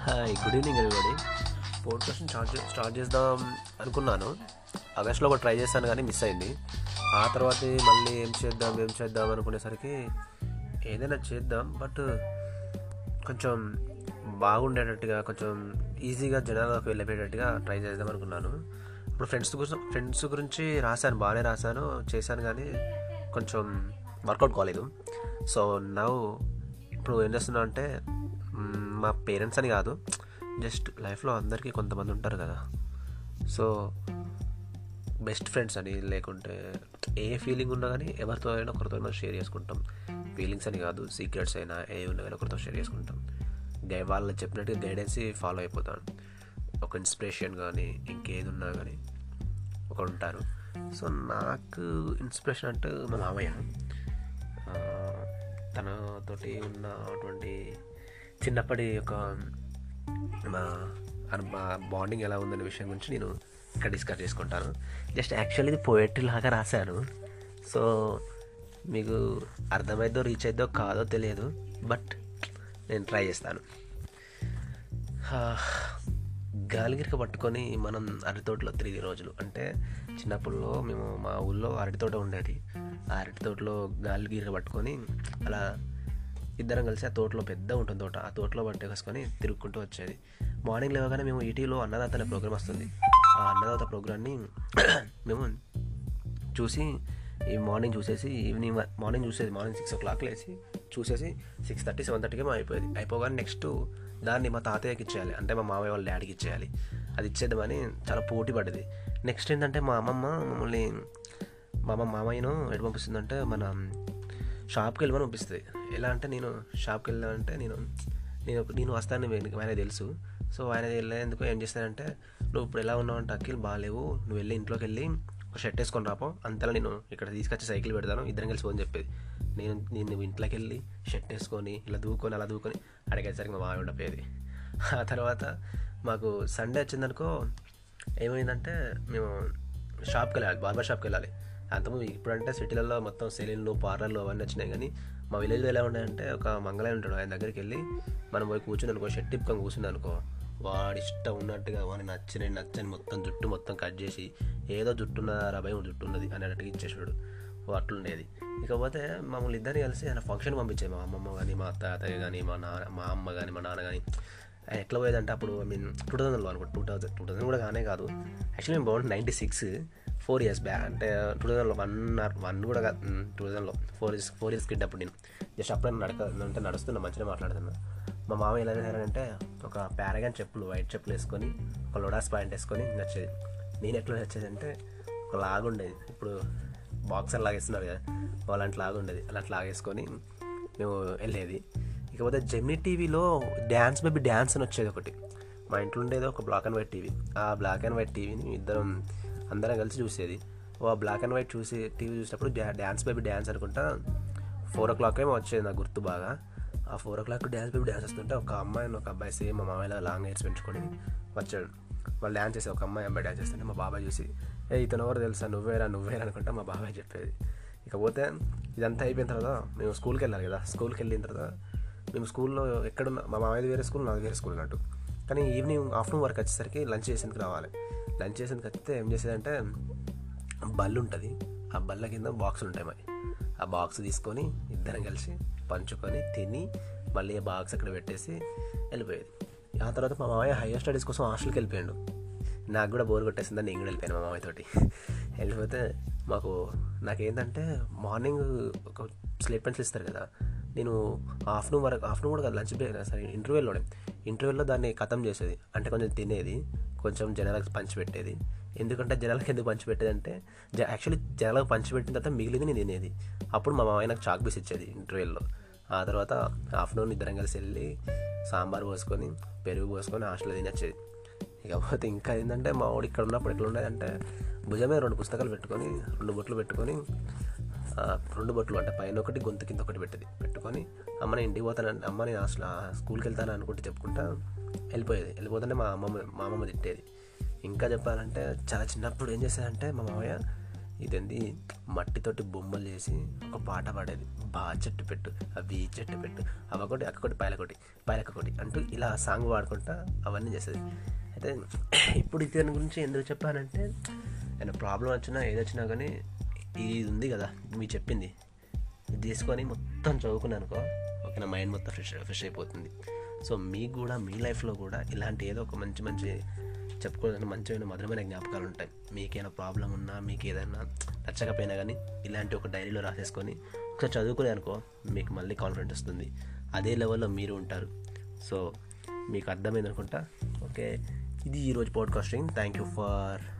Hi good evening everybody పోడ్కాస్ట్ని start చే- start చేద్దాం అనుకున్నాను. ఆగస్ట్లో ఒక ట్రై చేశాను కానీ మిస్ అయింది. ఆ తర్వాత మళ్ళీ ఏం చేద్దాం ఏం చేద్దాం అనుకునేసరికి ఏదైనా చేద్దాం బట్ కొంచెం బాగుండేటట్టుగా కొంచెం ఈజీగా జనాలకు వెళ్ళిపోయేటట్టుగా ట్రై చేద్దాం అనుకున్నాను. ఇప్పుడు ఫ్రెండ్స్ గురించి ఫ్రెండ్స్ గురించి రాశాను బాగానే రాశాను చేశాను కానీ కొంచెం వర్కౌట్ కాలేదు. సో నవ్వు ఇప్పుడు ఏం చేస్తున్నా అంటే మా పేరెంట్స్ అని కాదు జస్ట్ లైఫ్లో అందరికీ కొంతమంది ఉంటారు కదా. సో బెస్ట్ ఫ్రెండ్స్ అని లేకుంటే ఏ ఫీలింగ్ ఉన్నా కానీ ఎవరితో అయినా ఒకరితో మనం షేర్ చేసుకుంటాం. ఫీలింగ్స్ అని కాదు సీక్రెట్స్ అయినా ఏ ఉన్నా కానీ ఒకరితో షేర్ చేసుకుంటాం. గై వాళ్ళు చెప్పినట్టుగా గైడెన్స్ ఫాలో అయిపోతాను ఒక ఇన్స్పిరేషన్ కానీ ఇంకేది ఉన్నా కానీ ఒకరు ఉంటారు. సో నాకు ఇన్స్పిరేషన్ అంటే మా మామయ్య. తనతోటి ఉన్నటువంటి చిన్నప్పటి ఒక మా మా బాండింగ్ ఎలా ఉందనే విషయం గురించి నేను ఇక్కడ డిస్కస్ చేసుకుంటాను. జస్ట్ యాక్చువల్లీ ఇది పోయట్రీ లాగా రాశాను. సో మీకు అర్థమైందో రీచ్ అయిద్దో కాదో తెలియదు బట్ నేను ట్రై చేస్తాను. గాలిగిరిక పట్టుకొని మనం అరటితోటలో తిరిగి రోజులు. అంటే చిన్నప్పుడులో మేము మా ఊళ్ళో అరటితోట ఉండేది. ఆ అరటి తోటలో గాలిగిరిక పట్టుకొని అలా ఇద్దరం కలిసి ఆ తోటలో పెద్ద ఉంటుంది తోట. ఆ తోటలో పట్టేసుకొని తిరుగుకుంటూ వచ్చేది. మార్నింగ్ లేవగానే మేము ఈటీలో అన్నదాత అనే ప్రోగ్రామ్ వస్తుంది. ఆ అన్నదాత ప్రోగ్రామ్ని మేము చూసి ఈ మార్నింగ్ చూసేసి ఈవినింగ్ మార్నింగ్ చూసేది. మార్నింగ్ సిక్స్ ఓ క్లాక్ లేచి చూసేసి సిక్స్ థర్టీ సెవెన్ థర్టీకి మేము అయిపోయేది. అయిపోగానే నెక్స్ట్ దాన్ని మా తాతయ్యకి ఇచ్చేయాలి. అంటే మా మామయ్య వాళ్ళ డాడీకి ఇచ్చేయాలి. అది ఇచ్చేద్దామని చాలా పోటీ పడ్డది. నెక్స్ట్ ఏంటంటే మా అమ్మమ్మ మమ్మల్ని మా అమ్మ మామయ్యను ఎటు పంపిస్తుందంటే మన షాప్కి వెళ్ళమని పంపిస్తుంది ఎలా అంటే నేను షాప్కి వెళ్ళాలంటే నేను నేను నేను వస్తాను ఆయన తెలుసు. సో ఆయన వెళ్ళేందుకు ఏం చేస్తానంటే నువ్వు ఇప్పుడు ఎలా ఉన్నావు అంటే అఖిల్ బాగాలేవు. నువ్వు వెళ్ళి ఇంట్లోకి వెళ్ళి ఒక షర్ట్ వేసుకొని రాపో. అంతలా నేను ఇక్కడ తీసుకొచ్చి సైకిల్ పెడతాను. ఇద్దరం కలిసి పోని చెప్పేది. నేను నేను ఇంట్లోకి వెళ్ళి షర్ట్ వేసుకొని ఇలా దూకొని అలా దూకొని అడిగేసరికి మా మావి ఉండపోయేది. ఆ తర్వాత మాకు సండే వచ్చిందనుకో ఏమైందంటే మేము షాప్కి వెళ్ళాలి బార్బర్ షాప్కి వెళ్ళాలి. అంతకుముందు ఇప్పుడంటే సిటీలలో మొత్తం సెలూన్లు పార్లర్లు అవన్నీ వచ్చినాయి. కానీ మా విలేజ్లో ఎలా ఉన్నాయంటే ఒక మంగళం ఉంటాడు ఆయన దగ్గరికి వెళ్ళి మనం పోయి కూర్చుని అనుకో షర్ట్ ఇప్పుకొని కూర్చుని అనుకో వాడి ఇష్టం ఉన్నట్టుగా వాడిని నచ్చని నచ్చని మొత్తం జుట్టు మొత్తం కట్ చేసి ఏదో జుట్టు ఉన్నదా జుట్టు ఉన్నది అనేటట్టుగా ఇచ్చేసాడు. అట్లుండేది. ఇకపోతే మమ్మల్ని ఇద్దరిని కలిసి ఆయన ఫంక్షన్ పంపించాయి మా అమ్మమ్మ కానీ మా తాతయ్య కానీ మా నాన్న మా అమ్మ కానీ మా నాన్న కానీ ఎట్లా పోయేదంటే అప్పుడు ఐ మీన్ టూ థౌజండ్లో అనుకో టూ థౌజండ్ టూ థౌసండ్ కూడా కానే కాదు. యాక్చువల్లీ మేము బాగుంటుంది ninety six four years back అంటే టూ థౌజండ్లో వన్ ఆర్ వన్ కూడా కాదు. టూ థౌజండ్లో four years four years kid అప్పుడు నేను. జస్ట్ అప్పుడే నడక అంటే నడుస్తున్నా మంచిగా మాట్లాడుతున్నా. మా మామ ఎలా చేశారంటే ఒక ప్యారగాన్ చెప్పులు వైట్ చెప్పులు వేసుకొని ఒక లొడాస్ ప్యాంట్ వేసుకొని నచ్చేది. నేను ఎట్లా నచ్చేది అంటే ఒక లాగు ఉండేది. ఇప్పుడు బాక్సర్ లాగేస్తున్నారు కదా అలాంటి లాగుండేది అలాంటి లాగేసుకొని మేము వెళ్ళేది. ఇకపోతే జెమినీ టీవీలో డ్యాన్స్ బేబీ డ్యాన్స్ అని వచ్చేది ఒకటి. మా ఇంట్లో ఉండేది ఒక బ్లాక్ అండ్ వైట్ టీవీ. ఆ బ్లాక్ అండ్ వైట్ టీవీని ఇద్దరం అందరం కలిసి చూసేది. ఓ ఆ బ్లాక్ అండ్ వైట్ చూసి టీవీ చూసినప్పుడు డ్యాన్స్ బేబీ డ్యాన్స్ అనుకుంటా ఫోర్ ఓ క్లాక్ ఏమో వచ్చేది నాకు గుర్తు బాగా. ఆ four o'clock dance baby dance వస్తుంటే ఒక అమ్మాయి ఒక అబ్బాయి సేమ్ మా మామయ్య లాంగ్ హెయిర్స్ పెంచుకొని వచ్చాడు వాళ్ళు డ్యాన్స్ చేసే ఒక అమ్మాయి అబ్బాయి డ్యాన్స్ చేస్తుంటే మా బాబాయ్ చూసి ఏ ఇతను ఎవరు తెలుసా? నువ్వేరా నువ్వేరా? అనుకుంటా మా బాబాయ్ చెప్పేది. ఇకపోతే ఇదంతా అయిపోయిన తర్వాత మేము స్కూల్కి వెళ్ళాలి కదా. స్కూల్కి వెళ్ళిన తర్వాత మేము స్కూల్లో ఎక్కడున్న మా మామయ్య వేరే స్కూల్ నాది వేరే స్కూల్ అన్నట్టు. కానీ ఈవినింగ్ ఆఫ్టర్నూన్ వరకు వచ్చేసరికి లంచ్ చేసేందుకు రావాలి. లంచ్ చేసేందుకు వస్తే ఏం చేసేదంటే బల్లు ఉంటుంది ఆ బల్ల కింద బాక్సులు ఉంటాయి మరి ఆ బాక్స్ తీసుకొని ఇద్దరం కలిసి పంచుకొని తిని మళ్ళీ ఆ బాక్స్ అక్కడ పెట్టేసి వెళ్ళిపోయేది. ఆ తర్వాత మా మామయ్య హైయర్ స్టడీస్ కోసం హాస్టల్కి వెళ్ళిపోయాడు. నాకు కూడా బోర్ కొట్టేసిందని నేను కూడా వెళ్ళిపోయాను మా మామయ్యతోటి వెళ్ళిపోతే మాకు నాకేంటంటే మార్నింగ్ ఒక స్లేట్ పెన్సిల్ ఇస్తారు కదా నేను ఆఫ్టర్నూన్ వరకు ఆఫ్టర్నూన్ కూడా లంచ్ బ్రేక్ సరే ఇంటర్వ్యూలోనే ఇంటర్వ్యూలో దాన్ని ఖతం చేసేది. అంటే కొంచెం తినేది కొంచెం జనాలకు పంచిపెట్టేది ఎందుకంటే జనాలకు ఎందుకు పంచిపెట్టేది అంటే జ యాక్చువల్లీ జనాలకు పంచిపెట్టిన తర్వాత మిగిలింది నేను తినేది. అప్పుడు మా మామయ్య నాకు చాక్ పీస్ ఇచ్చేది ఇంటర్వ్యూలో ఆ తర్వాత ఆఫ్టర్నూన్ ఇద్దరం కలిసి వెళ్ళి సాంబార్ పోసుకొని పెరుగు పోసుకొని హాస్టల్లో తినొచ్చేది. ఇకపోతే ఇంకా ఏంటంటే మా వాడు ఇక్కడ ఉన్నప్పుడు ఎట్లా ఉండేదంటే భుజమే రెండు పుస్తకాలు పెట్టుకొని రెండు బొట్లు పెట్టుకొని రెండు బొట్లు అంటే పైన ఒకటి గొంతు కింద ఒకటి పెట్టేది. పెట్టుకొని అమ్మ నేను ఇంటికి పోతాను అమ్మ నేను అసలు స్కూల్కి వెళ్తాను అనుకుంటే చెప్పుకుంటా వెళ్ళిపోయేది. వెళ్ళిపోతుంటే మా అమ్మమ్మ మా అమ్మమ్మ తిట్టేది. ఇంకా చెప్పాలంటే చాలా చిన్నప్పుడు ఏం చేసేదంటే మా మామయ్య ఇదేంది మట్టితోటి బొమ్మలు చేసి ఒక పాట పాడేది. బా చెట్టు పెట్టు అవి చెట్టు పెట్టు అవకొకటి అక్కకొటి పైలకొటి పైలకొకటి అంటూ ఇలా సాంగ్ పాడుకుంటా అవన్నీ చేసేది. అయితే ఇప్పుడు దాని గురించి ఎందుకు చెప్పానంటే ఏదైనా ప్రాబ్లం వచ్చినా ఏదొచ్చినా కానీ ఇది ఉంది కదా మీరు చెప్పింది. ఇది తీసుకొని మొత్తం చదువుకున్నాను అనుకో ఓకే నా మైండ్ మొత్తం ఫ్రెష్ ఫ్రెష్ అయిపోతుంది. సో మీకు కూడా మీ లైఫ్లో కూడా ఇలాంటి ఏదో ఒక మంచి మంచి చెప్పుకోవాలని మంచిమైన మధురమైన జ్ఞాపకాలు ఉంటాయి. మీకేమైనా ప్రాబ్లం ఉన్నా మీకు ఏదైనా నచ్చకపోయినా కానీ ఇలాంటి ఒక డైరీలో రాసేసుకొని ఒకసారి చదువుకునే అనుకో మీకు మళ్ళీ కాన్ఫిడెంట్ వస్తుంది. అదే లెవెల్లో మీరు ఉంటారు. సో మీకు అర్థమైంది అనుకుంటా ఓకే ఇది ఈరోజు podcasting thank you for